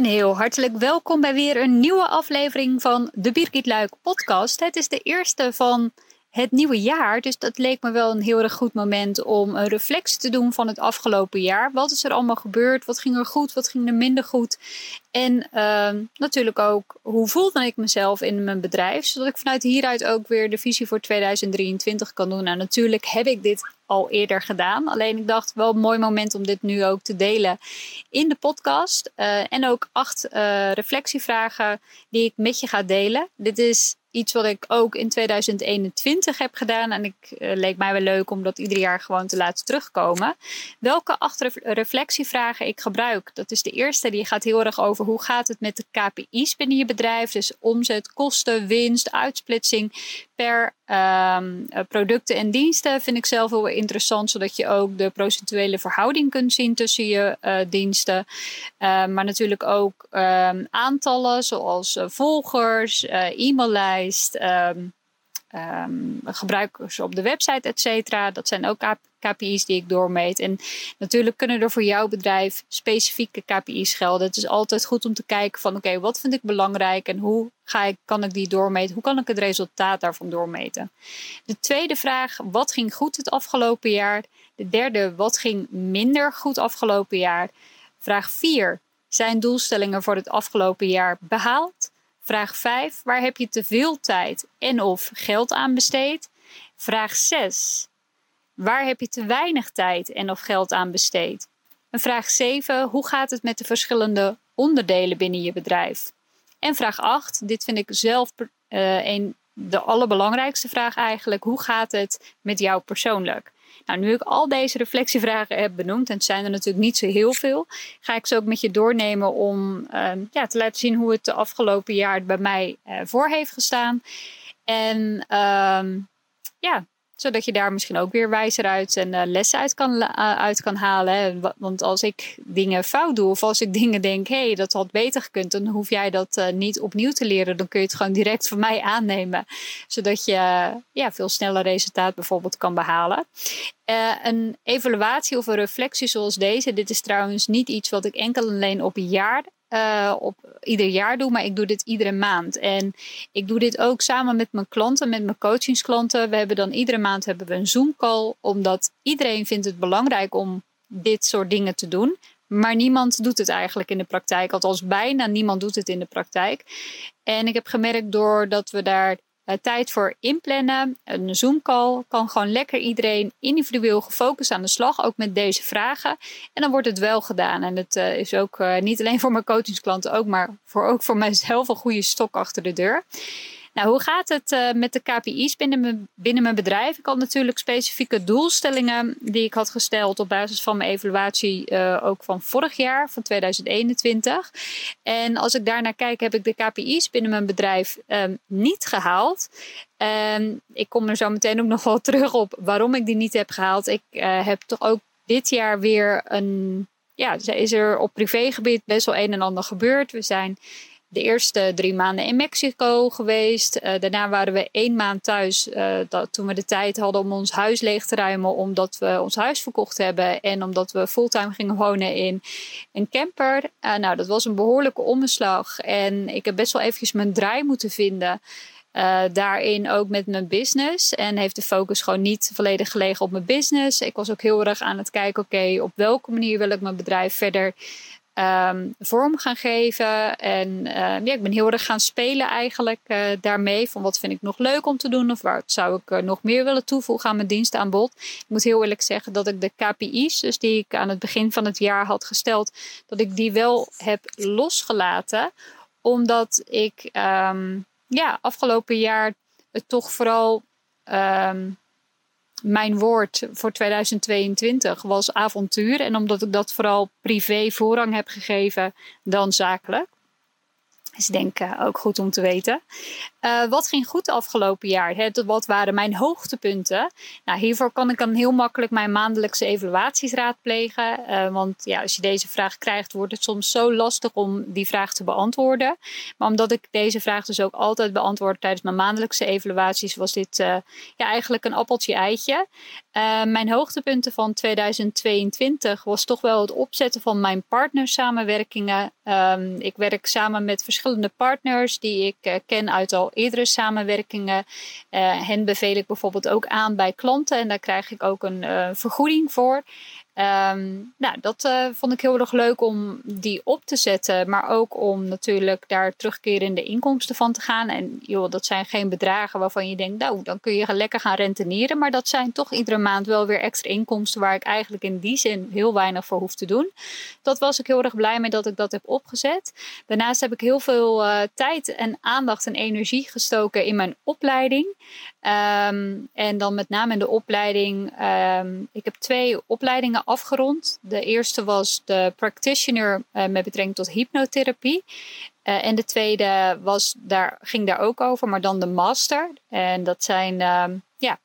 Een heel hartelijk welkom bij weer een nieuwe aflevering van de Birgit Luik podcast. Het is de eerste van het nieuwe jaar, dus dat leek me wel een heel erg goed moment om een reflectie te doen van het afgelopen jaar. Wat is er allemaal gebeurd? Wat ging er goed? Wat ging er minder goed? En uh, natuurlijk ook, hoe voelde ik mezelf in mijn bedrijf? Zodat ik vanuit hieruit ook weer de visie voor 2023 kan doen. Nou, natuurlijk heb ik dit al eerder gedaan. Alleen ik dacht wel een mooi moment om dit nu ook te delen in de podcast. Uh, en ook acht uh, reflectievragen die ik met je ga delen. Dit is iets wat ik ook in 2021 heb gedaan. En ik uh, leek mij wel leuk om dat ieder jaar gewoon te laten terugkomen. Welke acht reflectievragen ik gebruik. Dat is de eerste. Die gaat heel erg over hoe gaat het met de KPI's binnen je bedrijf. Dus omzet, kosten, winst, uitsplitsing per um, producten en diensten. Vind ik zelf heel interessant. Zodat je ook de procentuele verhouding kunt zien tussen je uh, diensten. Uh, maar natuurlijk ook um, aantallen zoals volgers, e-maillijsten Um, um, gebruikers op de website, et cetera. Dat zijn ook KPI's die ik doormeet. En natuurlijk kunnen er voor jouw bedrijf specifieke KPI's gelden. Het is altijd goed om te kijken van oké, wat vind ik belangrijk en hoe ga ik, kan ik die doormeten? Hoe kan ik het resultaat daarvan doormeten? De tweede vraag, wat ging goed het afgelopen jaar? De derde, wat ging minder goed afgelopen jaar? Vraag 4, zijn doelstellingen voor het afgelopen jaar behaald? Vraag 5. Waar heb je te veel tijd en of geld aan besteed? Vraag 6. Waar heb je te weinig tijd en of geld aan besteed? En vraag 7. Hoe gaat het met de verschillende onderdelen binnen je bedrijf? En vraag 8. Dit vind ik zelf uh, een, de allerbelangrijkste vraag eigenlijk. Hoe gaat het met jou persoonlijk? Nou, nu ik al deze reflectievragen heb benoemd, en het zijn er natuurlijk niet zo heel veel, ga ik ze ook met je doornemen om uh, ja, te laten zien hoe het de afgelopen jaar bij mij uh, voor heeft gestaan. En uh, ja, zodat je daar misschien ook weer wijzer uit en uh, lessen uit kan, uh, uit kan halen. Hè. Want als ik dingen fout doe of als ik dingen denk, hé, hey, dat had beter gekund, dan hoef jij dat uh, niet opnieuw te leren. Dan kun je het gewoon direct van mij aannemen. Zodat je ja, veel sneller resultaat bijvoorbeeld kan behalen. een evaluatie of een reflectie zoals deze, dit is trouwens niet iets wat ik enkel alleen op een jaar uh, op ieder jaar doe, maar ik doe dit iedere maand. En ik doe dit ook samen met mijn klanten, met mijn coachingsklanten. We hebben dan iedere maand hebben we een Zoom call, omdat iedereen vindt het belangrijk om dit soort dingen te doen. Maar niemand doet het eigenlijk in de praktijk. Althans, bijna niemand doet het in de praktijk. En ik heb gemerkt doordat we daar uh, tijd voor inplannen. Een Zoom-call kan gewoon lekker iedereen individueel gefocust aan de slag, ook met deze vragen. En dan wordt het wel gedaan. En het uh, is ook uh, niet alleen voor mijn coachingsklanten, ook, maar voor, ook voor mijzelf een goede stok achter de deur. Nou, hoe gaat het uh, met de KPI's binnen mijn, binnen mijn bedrijf? Ik had natuurlijk specifieke doelstellingen die ik had gesteld op basis van mijn evaluatie uh, ook van vorig jaar, van 2021. En als ik daarnaar kijk, heb ik de KPI's binnen mijn bedrijf um, niet gehaald. En ik kom er zo meteen ook nog wel terug op waarom ik die niet heb gehaald. Ik uh, heb toch ook dit jaar weer een ja, is er op privégebied best wel een en ander gebeurd. We zijn de eerste drie maanden in Mexico geweest. Uh, daarna waren we één maand thuis uh, dat, toen we de tijd hadden om ons huis leeg te ruimen. Omdat we ons huis verkocht hebben en omdat we fulltime gingen wonen in een camper. Uh, nou, dat was een behoorlijke omslag. En ik heb best wel eventjes mijn draai moeten vinden. daarin ook met mijn business. En heeft de focus gewoon niet volledig gelegen op mijn business. Ik was ook heel erg aan het kijken, oké, op welke manier wil ik mijn bedrijf verder um, vorm gaan geven. En uh, ja, ik ben heel erg gaan spelen eigenlijk uh, daarmee. Van wat vind ik nog leuk om te doen of waar zou ik uh, nog meer willen toevoegen aan mijn dienstaanbod. Ik moet heel eerlijk zeggen dat ik de KPI's, dus die ik aan het begin van het jaar had gesteld, dat ik die wel heb losgelaten. Omdat ik um, ja, afgelopen jaar het toch vooral mijn woord voor 2022 was avontuur. En omdat ik dat vooral privé voorrang heb gegeven dan zakelijk. Is denk ik ook goed om te weten. Uh, wat ging goed afgelopen jaar? Hè? Wat waren mijn hoogtepunten? Nou, hiervoor kan ik dan heel makkelijk mijn maandelijkse evaluaties raadplegen. Uh, want ja, als je deze vraag krijgt, wordt het soms zo lastig om die vraag te beantwoorden. Maar omdat ik deze vraag dus ook altijd beantwoord tijdens mijn maandelijkse evaluaties, was dit ja, eigenlijk een appeltje-eitje. Uh, mijn hoogtepunten van 2022 was toch wel het opzetten van mijn partnersamenwerkingen. Um, ik werk samen met verschillende partners die ik uh, ken uit al eerdere samenwerkingen. Uh, hen beveel ik bijvoorbeeld ook aan bij klanten en daar krijg ik ook een vergoeding voor. Um, nou, dat uh, vond ik heel erg leuk om die op te zetten. Maar ook om natuurlijk daar terugkerende inkomsten van te gaan. En joh, dat zijn geen bedragen waarvan je denkt, nou, dan kun je lekker gaan rentenieren. Maar dat zijn toch iedere maand wel weer extra inkomsten waar ik eigenlijk in die zin heel weinig voor hoef te doen. Dat was ik heel erg blij mee dat ik dat heb opgezet. Daarnaast heb ik heel veel uh, tijd en aandacht en energie gestoken in mijn opleiding. Um, en dan met name in de opleiding. Um, ik heb twee opleidingen afgerond. De eerste was de practitioner uh, met betrekking tot hypnotherapie. Uh, en de tweede was, daar, ging daar ook over, maar dan de master. En dat zijn um, ja,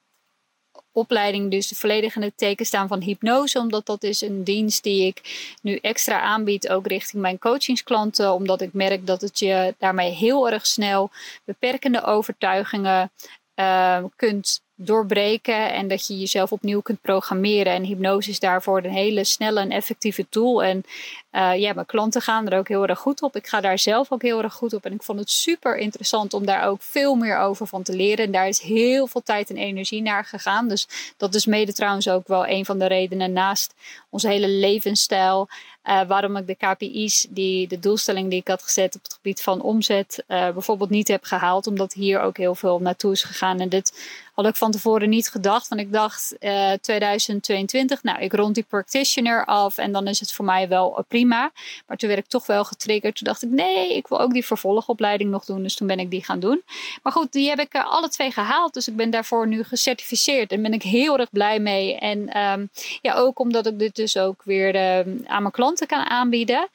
opleidingen, dus de volledig in het teken staan van hypnose. Omdat dat is een dienst die ik nu extra aanbied, ook richting mijn coachingsklanten. Omdat ik merk dat het je daarmee heel erg snel beperkende overtuigingen uh, kunt doorbreken en dat je jezelf opnieuw kunt programmeren. En hypnose is daarvoor een hele snelle en effectieve tool. En uh, ja, mijn klanten gaan er ook heel erg goed op. Ik ga daar zelf ook heel erg goed op. En ik vond het super interessant om daar ook veel meer over van te leren. En daar is heel veel tijd en energie naar gegaan. Dus dat is mede trouwens ook wel een van de redenen naast onze hele levensstijl. Uh, waarom ik de KPI's, die, de doelstelling die ik had gezet op het gebied van omzet, uh, bijvoorbeeld niet heb gehaald. Omdat hier ook heel veel naartoe is gegaan. En dit had ik van tevoren niet gedacht. Want ik dacht uh, eh, 2022, nou, ik rond die practitioner af en dan is het voor mij wel prima. Maar toen werd ik toch wel getriggerd. Toen dacht ik, nee, ik wil ook die vervolgopleiding nog doen. Dus toen ben ik die gaan doen. Maar goed, die heb ik alle twee gehaald. Dus ik ben daarvoor nu gecertificeerd. En ben ik heel erg blij mee. En um, ja, ook omdat ik dit dus ook weer uh, aan mijn klanten kan aanbieden.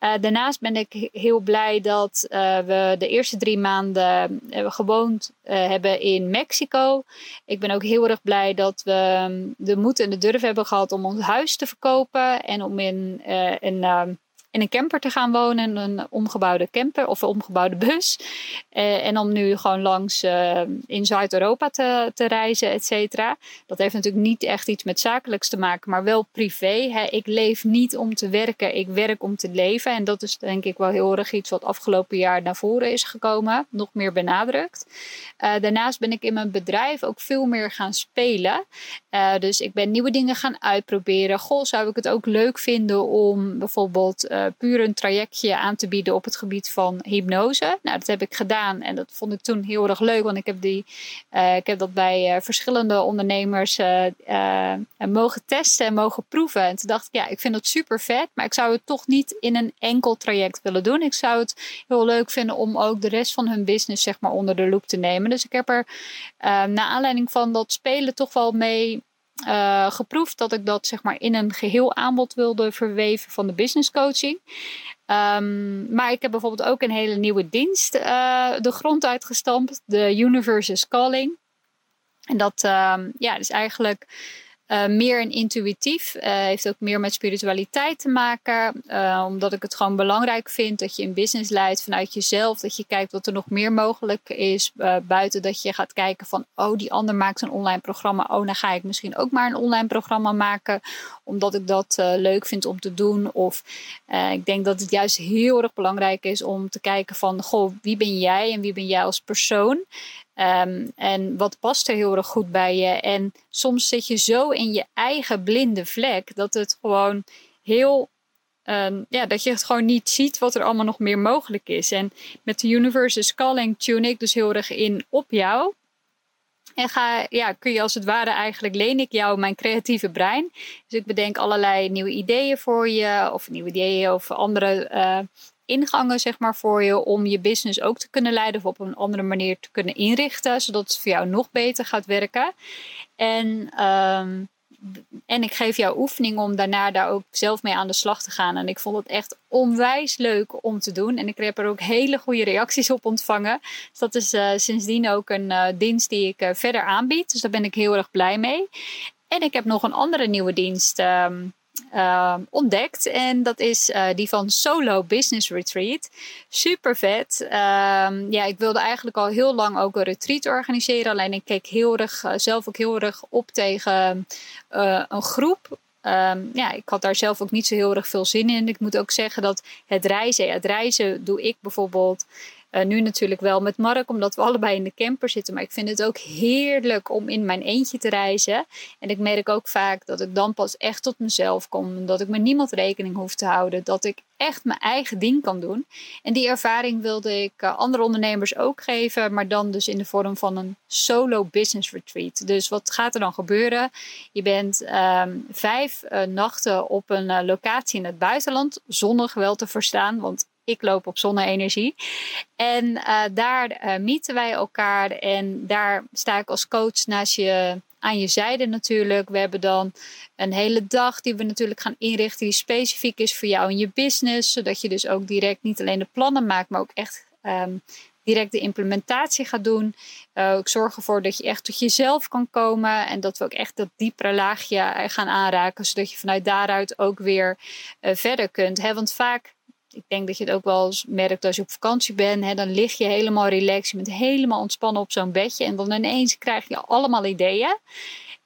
Uh, daarnaast ben ik heel blij dat uh, we de eerste drie maanden uh, gewoond hebben in Mexico. Ik ben ook heel erg blij dat we um, de moed en de durf hebben gehad om ons huis te verkopen en om in een in een camper te gaan wonen, een omgebouwde camper of een omgebouwde bus. Uh, en om nu gewoon langs uh, in Zuid-Europa te, te reizen, et cetera. Dat heeft natuurlijk niet echt iets met zakelijks te maken, maar wel privé. Hè. Ik leef niet om te werken, ik werk om te leven. En dat is denk ik wel heel erg iets wat afgelopen jaar naar voren is gekomen, nog meer benadrukt. Uh, daarnaast ben ik in mijn bedrijf ook veel meer gaan spelen. dus ik ben nieuwe dingen gaan uitproberen. Goh, zou ik het ook leuk vinden om bijvoorbeeld uh, puur een trajectje aan te bieden op het gebied van hypnose. Nou, dat heb ik gedaan en dat vond ik toen heel erg leuk, want ik heb, die, uh, ik heb dat bij uh, verschillende ondernemers mogen testen en mogen proeven. En toen dacht ik, ja, ik vind dat super vet, maar ik zou het toch niet in een enkel traject willen doen. Ik zou het heel leuk vinden om ook de rest van hun business zeg maar onder de loep te nemen. Dus ik heb er naar aanleiding van dat spelen toch wel mee uh, geproefd dat ik dat zeg maar in een geheel aanbod wilde verweven van de business coaching. Um, maar ik heb bijvoorbeeld ook een hele nieuwe dienst uh, de grond uitgestampt, de Universe is Calling. En dat um, ja, is eigenlijk uh, meer een intuïtief. Uh, heeft ook meer met spiritualiteit te maken. Uh, omdat ik het gewoon belangrijk vind dat je een business leidt vanuit jezelf. Dat je kijkt wat er nog meer mogelijk is. buiten dat je gaat kijken van, oh, die ander maakt een online programma. Oh, dan ga ik misschien ook maar een online programma maken. Omdat ik dat leuk vind om te doen. Of ik denk dat het juist heel erg belangrijk is om te kijken van, goh, wie ben jij en wie ben jij als persoon? Um, en wat past er heel erg goed bij je? En soms zit je zo in je eigen blinde vlek dat het gewoon heel. Um, ja, dat je het gewoon niet ziet wat er allemaal nog meer mogelijk is. En met de Universe Calling tune ik dus heel erg in op jou. En ga, ja, kun je als het ware eigenlijk leen ik jou mijn creatieve brein. Dus ik bedenk allerlei nieuwe ideeën voor je, of nieuwe ideeën of andere uh, ingangen zeg maar, voor je om je business ook te kunnen leiden of op een andere manier te kunnen inrichten, zodat het voor jou nog beter gaat werken. En, um, en ik geef jou oefeningen om daarna daar ook zelf mee aan de slag te gaan. En ik vond het echt onwijs leuk om te doen. En ik heb er ook hele goede reacties op ontvangen. Dus dat is uh, sindsdien ook een uh, dienst die ik uh, verder aanbied. Dus daar ben ik heel erg blij mee. En ik heb nog een andere nieuwe dienst um, Ehm, ontdekt. En dat is uh, die van Solo Business Retreat. Super vet. Ehm, ja, ik wilde eigenlijk al heel lang ook een retreat organiseren. Alleen ik keek heel erg, uh, zelf ook heel erg op tegen uh, een groep. Um, ja, ik had daar zelf ook niet zo heel erg veel zin in. Ik moet ook zeggen dat het reizen, het reizen doe ik bijvoorbeeld uh, nu natuurlijk wel met Mark, omdat we allebei in de camper zitten. Maar ik vind het ook heerlijk om in mijn eentje te reizen. En ik merk ook vaak dat ik dan pas echt tot mezelf kom. Dat ik met niemand rekening hoef te houden. Dat ik echt mijn eigen ding kan doen. En die ervaring wilde ik uh, andere ondernemers ook geven. Maar dan dus in de vorm van een solo business retreat. Dus wat gaat er dan gebeuren? Je bent um, vijf uh, nachten op een locatie in het buitenland. Zonnig wel te verstaan. Want ik loop op zonne-energie. En uh, daar uh, mieten wij elkaar. En daar sta ik als coach naast je, aan je zijde natuurlijk. We hebben dan een hele dag die we natuurlijk gaan inrichten. Die specifiek is voor jou en je business. Zodat je dus ook direct niet alleen de plannen maakt. Maar ook echt um, direct de implementatie gaat doen. Uh, ik zorg ervoor dat je echt tot jezelf kan komen. En dat we ook echt dat diepere laagje gaan aanraken. Zodat je vanuit daaruit ook weer verder kunt. Hè? Want vaak ik denk dat je het ook wel merkt als je op vakantie bent. Hè, dan lig je helemaal relaxed. Je bent helemaal ontspannen op zo'n bedje. En dan ineens krijg je allemaal ideeën.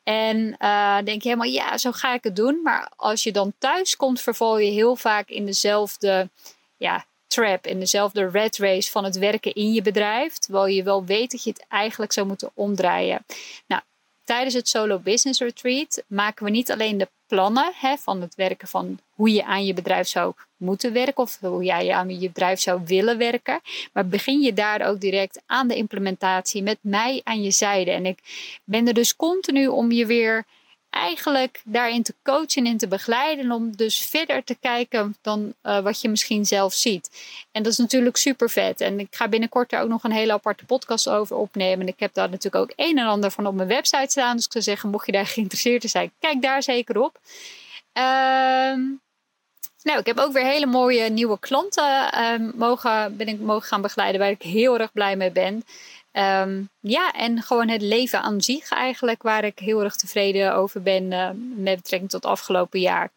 En uh, denk je helemaal, ja, zo ga ik het doen. Maar als je dan thuis komt, verval je heel vaak in dezelfde ja, trap. In dezelfde red race van het werken in je bedrijf. Terwijl je wel weet dat je het eigenlijk zou moeten omdraaien. Nou, tijdens het Solo Business Retreat maken we niet alleen de plannen hè, van het werken van hoe je aan je bedrijf zou moeten werken of hoe jij aan je bedrijf zou willen werken. Maar begin je daar ook direct aan de implementatie met mij aan je zijde. En ik ben er dus continu om je weer eigenlijk daarin te coachen en te begeleiden. Om dus verder te kijken dan uh, wat je misschien zelf ziet. En dat is natuurlijk super vet. En ik ga binnenkort daar ook nog een hele aparte podcast over opnemen. En ik heb daar natuurlijk ook een en ander van op mijn website staan. Dus ik zou zeggen, mocht je daar geïnteresseerd in zijn, kijk daar zeker op. Ehm nou, ik heb ook weer hele mooie nieuwe klanten uh, mogen, ben ik mogen gaan begeleiden, waar ik heel erg blij mee ben. Um, ja, en gewoon het leven aan zich eigenlijk, waar ik heel erg tevreden over ben uh, met betrekking tot afgelopen jaar.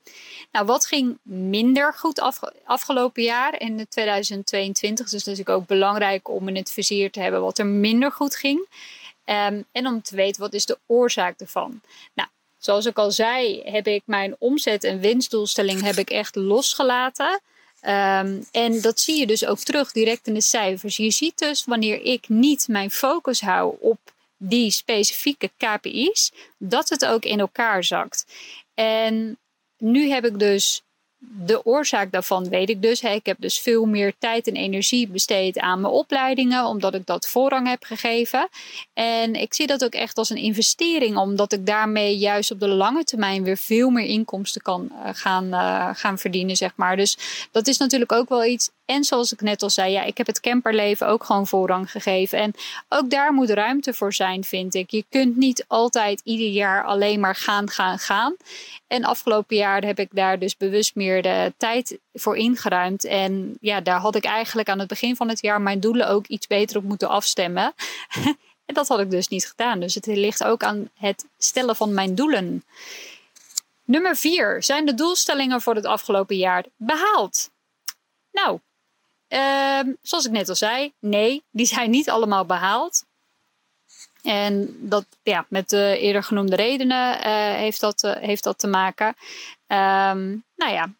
Nou, wat ging minder goed af, afgelopen jaar in 2022? Dus is ook belangrijk om in het vizier te hebben wat er minder goed ging. Um, en om te weten wat is de oorzaak ervan. Nou, Zoals ik al zei, heb ik mijn omzet- en winstdoelstelling heb ik echt losgelaten. Um, en dat zie je dus ook terug direct in de cijfers. Je ziet dus wanneer ik niet mijn focus hou op die specifieke KPI's, dat het ook in elkaar zakt. En nu heb ik dus de oorzaak daarvan weet ik dus. Ik heb dus veel meer tijd en energie besteed aan mijn opleidingen, omdat ik dat voorrang heb gegeven. En ik zie dat ook echt als een investering, omdat ik daarmee juist op de lange termijn weer veel meer inkomsten kan eh, gaan, uh, gaan verdienen, zeg maar. Dus dat is natuurlijk ook wel iets. En zoals ik net al zei, ja, ik heb het camperleven ook gewoon voorrang gegeven. En ook daar moet ruimte voor zijn, vind ik. Je kunt niet altijd ieder jaar alleen maar gaan, gaan, gaan. En afgelopen jaar heb ik daar dus bewust meer de tijd voor ingeruimd. En ja, daar had ik eigenlijk aan het begin van het jaar mijn doelen ook iets beter op moeten afstemmen. en dat had ik dus niet gedaan. Dus het ligt ook aan het stellen van mijn doelen. Nummer vier. Zijn de doelstellingen voor het afgelopen jaar behaald? Nou, uh, zoals ik net al zei, nee, die zijn niet allemaal behaald. En dat, ja, met de eerder genoemde redenen uh, heeft, dat, uh, heeft dat te maken. Um, nou ja,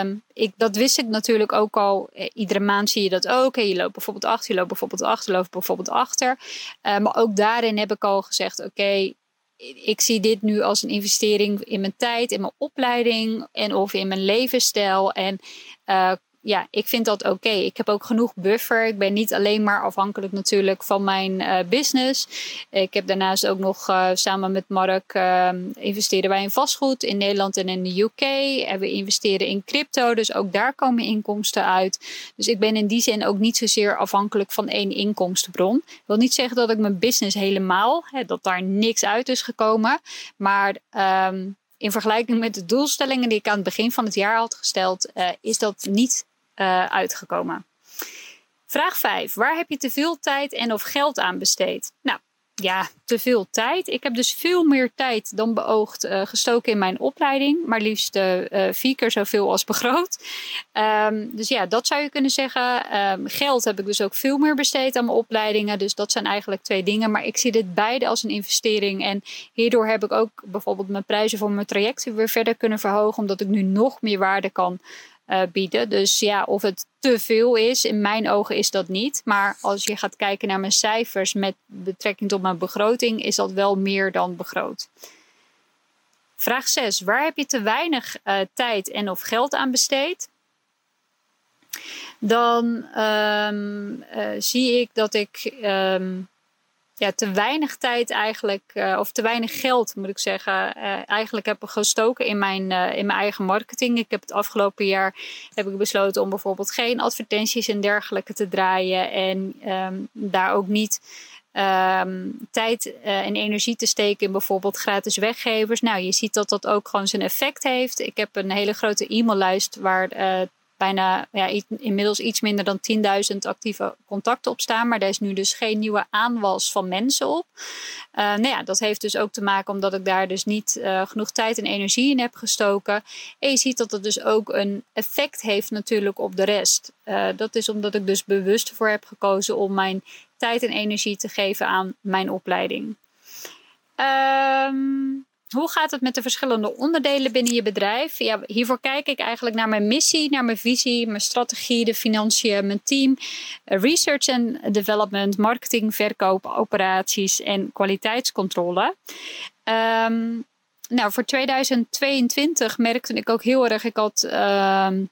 um, ik, dat wist ik natuurlijk ook al. Eh, iedere maand zie je dat ook. Hey, je loopt bijvoorbeeld achter, je loopt bijvoorbeeld achter, je loopt bijvoorbeeld achter. Maar ook daarin heb ik al gezegd: oké, ik zie dit nu als een investering in mijn tijd, in mijn opleiding en of in mijn levensstijl. En ja, ik vind dat oké. Ik heb ook genoeg buffer. Ik ben niet alleen maar afhankelijk natuurlijk van mijn uh, business. Ik heb daarnaast ook nog uh, samen met Mark uh, investeren wij in vastgoed in Nederland en in de UK. En we investeren in crypto, dus ook daar komen inkomsten uit. Dus ik ben in die zin ook niet zozeer afhankelijk van één inkomstenbron. Ik wil niet zeggen dat ik mijn business helemaal, hè, dat daar niks uit is gekomen. Maar um, in vergelijking met de doelstellingen die ik aan het begin van het jaar had gesteld, uh, is dat niet uh, uitgekomen. Vraag 5. Waar heb je te veel tijd en of geld aan besteed? Nou, ja, te veel tijd. Ik heb dus veel meer tijd dan beoogd uh, gestoken in mijn opleiding. Maar liefst uh, vier keer zoveel als begroot. Um, dus ja, dat zou je kunnen zeggen. Um, geld heb ik dus ook veel meer besteed aan mijn opleidingen. Dus dat zijn eigenlijk twee dingen. Maar ik zie dit beide als een investering. En hierdoor heb ik ook bijvoorbeeld mijn prijzen voor mijn trajecten weer verder kunnen verhogen. Omdat ik nu nog meer waarde kan uh, bieden. Dus ja, of het te veel is, in mijn ogen is dat niet. Maar als je gaat kijken naar mijn cijfers met betrekking tot mijn begroting, is dat wel meer dan begroot. Vraag 6. Waar heb je te weinig uh, tijd en of geld aan besteed? Dan um, uh, zie ik dat ik um, ja, te weinig tijd eigenlijk, uh, of te weinig geld moet ik zeggen, uh, eigenlijk heb gestoken in mijn, uh, in mijn eigen marketing. Ik heb het afgelopen jaar heb ik besloten om bijvoorbeeld geen advertenties en dergelijke te draaien en um, daar ook niet um, tijd en energie te steken in bijvoorbeeld gratis weggevers. Nou, je ziet dat dat ook gewoon zijn effect heeft. Ik heb een hele grote e-maillijst waar bijna ja, inmiddels iets minder dan 10.000 actieve contacten op staan. Maar er is nu dus geen nieuwe aanwas van mensen op. Uh, nou ja, dat heeft dus ook te maken omdat ik daar dus niet uh, genoeg tijd en energie in heb gestoken. En je ziet dat het dus ook een effect heeft natuurlijk op de rest. Uh, dat is omdat ik dus bewust voor heb gekozen om mijn tijd en energie te geven aan mijn opleiding. Um, hoe gaat het met de verschillende onderdelen binnen je bedrijf? Ja, hiervoor kijk ik eigenlijk naar mijn missie, naar mijn visie, mijn strategie, de financiën, mijn team, research en development, marketing, verkoop, operaties en kwaliteitscontrole. Um, nou, voor 2022 merkte ik ook heel erg, ik had um,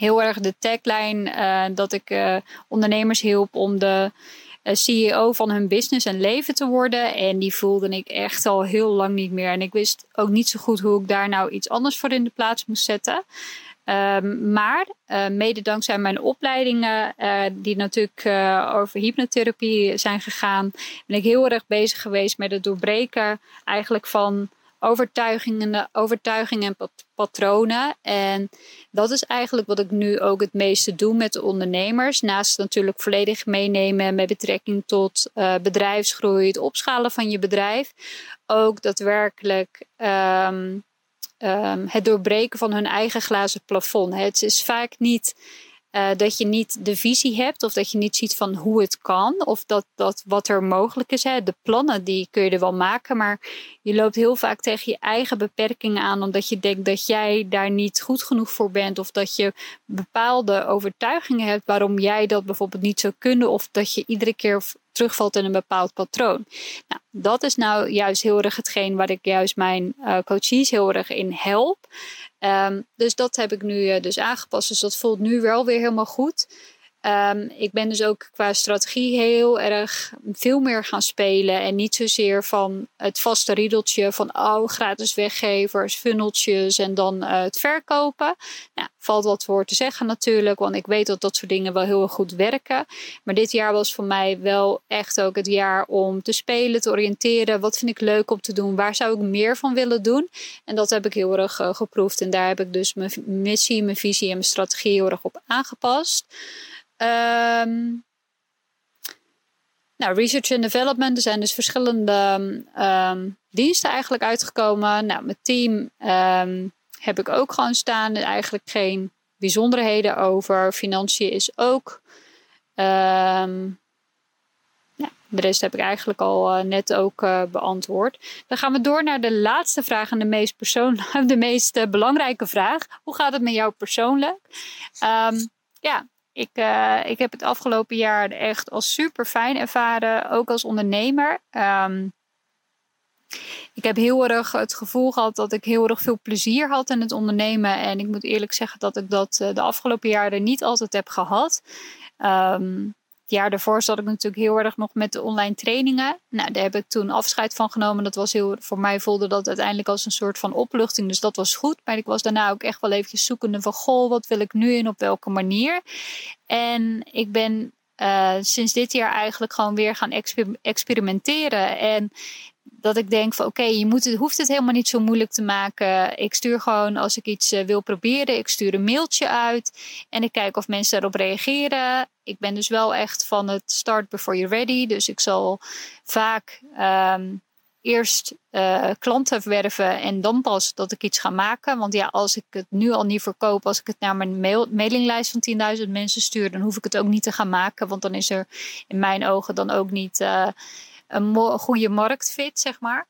heel erg de tagline uh, dat ik uh, ondernemers hielp om de eh, CEO van hun business en leven te worden. En die voelde ik echt al heel lang niet meer. En ik wist ook niet zo goed hoe ik daar nou iets anders voor in de plaats moest zetten. Um, maar uh, mede dankzij mijn opleidingen, uh, die natuurlijk over hypnotherapie zijn gegaan, ben ik heel erg bezig geweest met het doorbreken eigenlijk van overtuigingen, overtuigingen en patronen. En dat is eigenlijk wat ik nu ook het meeste doe met de ondernemers. Naast natuurlijk volledig meenemen met betrekking tot uh, bedrijfsgroei, het opschalen van je bedrijf. Ook daadwerkelijk um, het doorbreken van hun eigen glazen plafond. Het is vaak niet uh, dat je niet de visie hebt of dat je niet ziet van hoe het kan of dat, dat wat er mogelijk is. Hè. De plannen die kun je er wel maken, maar je loopt heel vaak tegen je eigen beperkingen aan omdat je denkt dat jij daar niet goed genoeg voor bent of dat je bepaalde overtuigingen hebt waarom jij dat bijvoorbeeld niet zou kunnen of dat je iedere keer terugvalt in een bepaald patroon. Nou, dat is nou juist heel erg hetgeen waar ik juist mijn uh, coaches heel erg in help. Um, dus dat heb ik nu uh, dus aangepast. Dus dat voelt nu wel weer helemaal goed. Um, ik ben dus ook qua strategie heel erg veel meer gaan spelen. En niet zozeer van het vaste riedeltje van oh, gratis weggevers, funneltjes en dan uh, het verkopen. Nou, valt wat voor te zeggen natuurlijk, want ik weet dat dat soort dingen wel heel erg goed werken. Maar dit jaar was voor mij wel echt ook het jaar om te spelen, te oriënteren. Wat vind ik leuk om te doen? Waar zou ik meer van willen doen? En dat heb ik heel erg uh, geproefd. En daar heb ik dus mijn missie, mijn visie en mijn strategie heel erg op aangepast. Um, nou, research and development. Er zijn dus verschillende um, diensten eigenlijk uitgekomen. Nou, mijn team heb ik ook gewoon staan. Eigenlijk geen bijzonderheden over. Financiën is ook. Ja, de rest heb ik eigenlijk al uh, net ook uh, beantwoord. Dan gaan we door naar de laatste vraag en de meest, persoon de meest uh, belangrijke vraag. Hoe gaat het met jou persoonlijk? Um, ja, ik, ik heb het afgelopen jaar echt als super fijn ervaren, ook als ondernemer. Um, ik heb heel erg het gevoel gehad dat ik heel erg veel plezier had in het ondernemen. En ik moet eerlijk zeggen dat ik dat uh, de afgelopen jaren niet altijd heb gehad. Um, het jaar daarvoor zat ik natuurlijk heel erg nog met de online trainingen. Nou, daar heb ik toen afscheid van genomen. Dat was heel, voor mij voelde dat uiteindelijk als een soort van opluchting. Dus dat was goed. Maar ik was daarna ook echt wel eventjes zoekende van... Goh, wat wil ik nu en op welke manier? En ik ben uh, sinds dit jaar eigenlijk gewoon weer gaan exper experimenteren. En dat ik denk van oké, je moet het, hoeft het helemaal niet zo moeilijk te maken. Ik stuur gewoon als ik iets uh, wil proberen, ik stuur een mailtje uit en ik kijk of mensen daarop reageren. Ik ben dus wel echt van het start before you're ready. Dus ik zal vaak ehm, eerst uh, klanten werven en dan pas dat ik iets ga maken. Want ja, als ik het nu al niet verkoop, als ik het naar mijn mail mailinglijst van 10.000 mensen stuur, dan hoef ik het ook niet te gaan maken. Want dan is er in mijn ogen dan ook niet uh, een goede marktfit, zeg maar.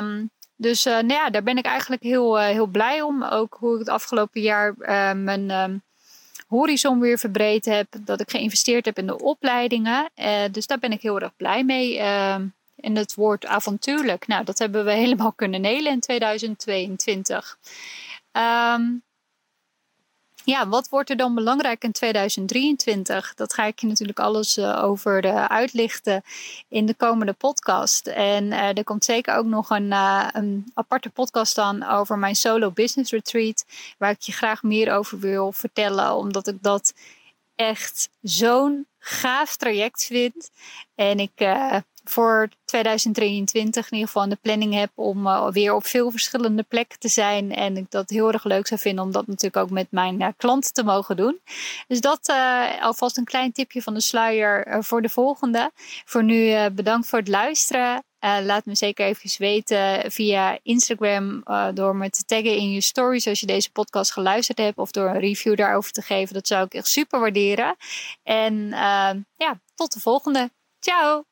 Um, dus uh, nou ja, daar ben ik eigenlijk heel, heel blij om. Ook hoe ik het afgelopen jaar mijn um, horizon weer verbreed heb. Dat ik geïnvesteerd heb in de opleidingen. dus daar ben ik heel erg blij mee. Ehm, en het woord avontuurlijk, nou, dat hebben we helemaal kunnen nelen in 2022. Um, ja, wat wordt er dan belangrijk in 2023? Dat ga ik je natuurlijk alles uh, over uh, uitlichten in de komende podcast. En uh, er komt zeker ook nog een, een aparte podcast aan over mijn solo business retreat, waar ik je graag meer over wil vertellen, omdat ik dat echt zo'n gaaf traject vind. En ik voor 2023 in ieder geval in de planning heb om uh, weer op veel verschillende plekken te zijn. En ik dat heel erg leuk zou vinden om dat natuurlijk ook met mijn uh, klanten te mogen doen. Dus dat uh, alvast een klein tipje van de sluier voor de volgende. Voor nu bedankt voor het luisteren. laat me zeker even weten via Instagram door me te taggen in je stories als je deze podcast geluisterd hebt. Of door een review daarover te geven. Dat zou ik echt super waarderen. En ja, tot de volgende. Ciao!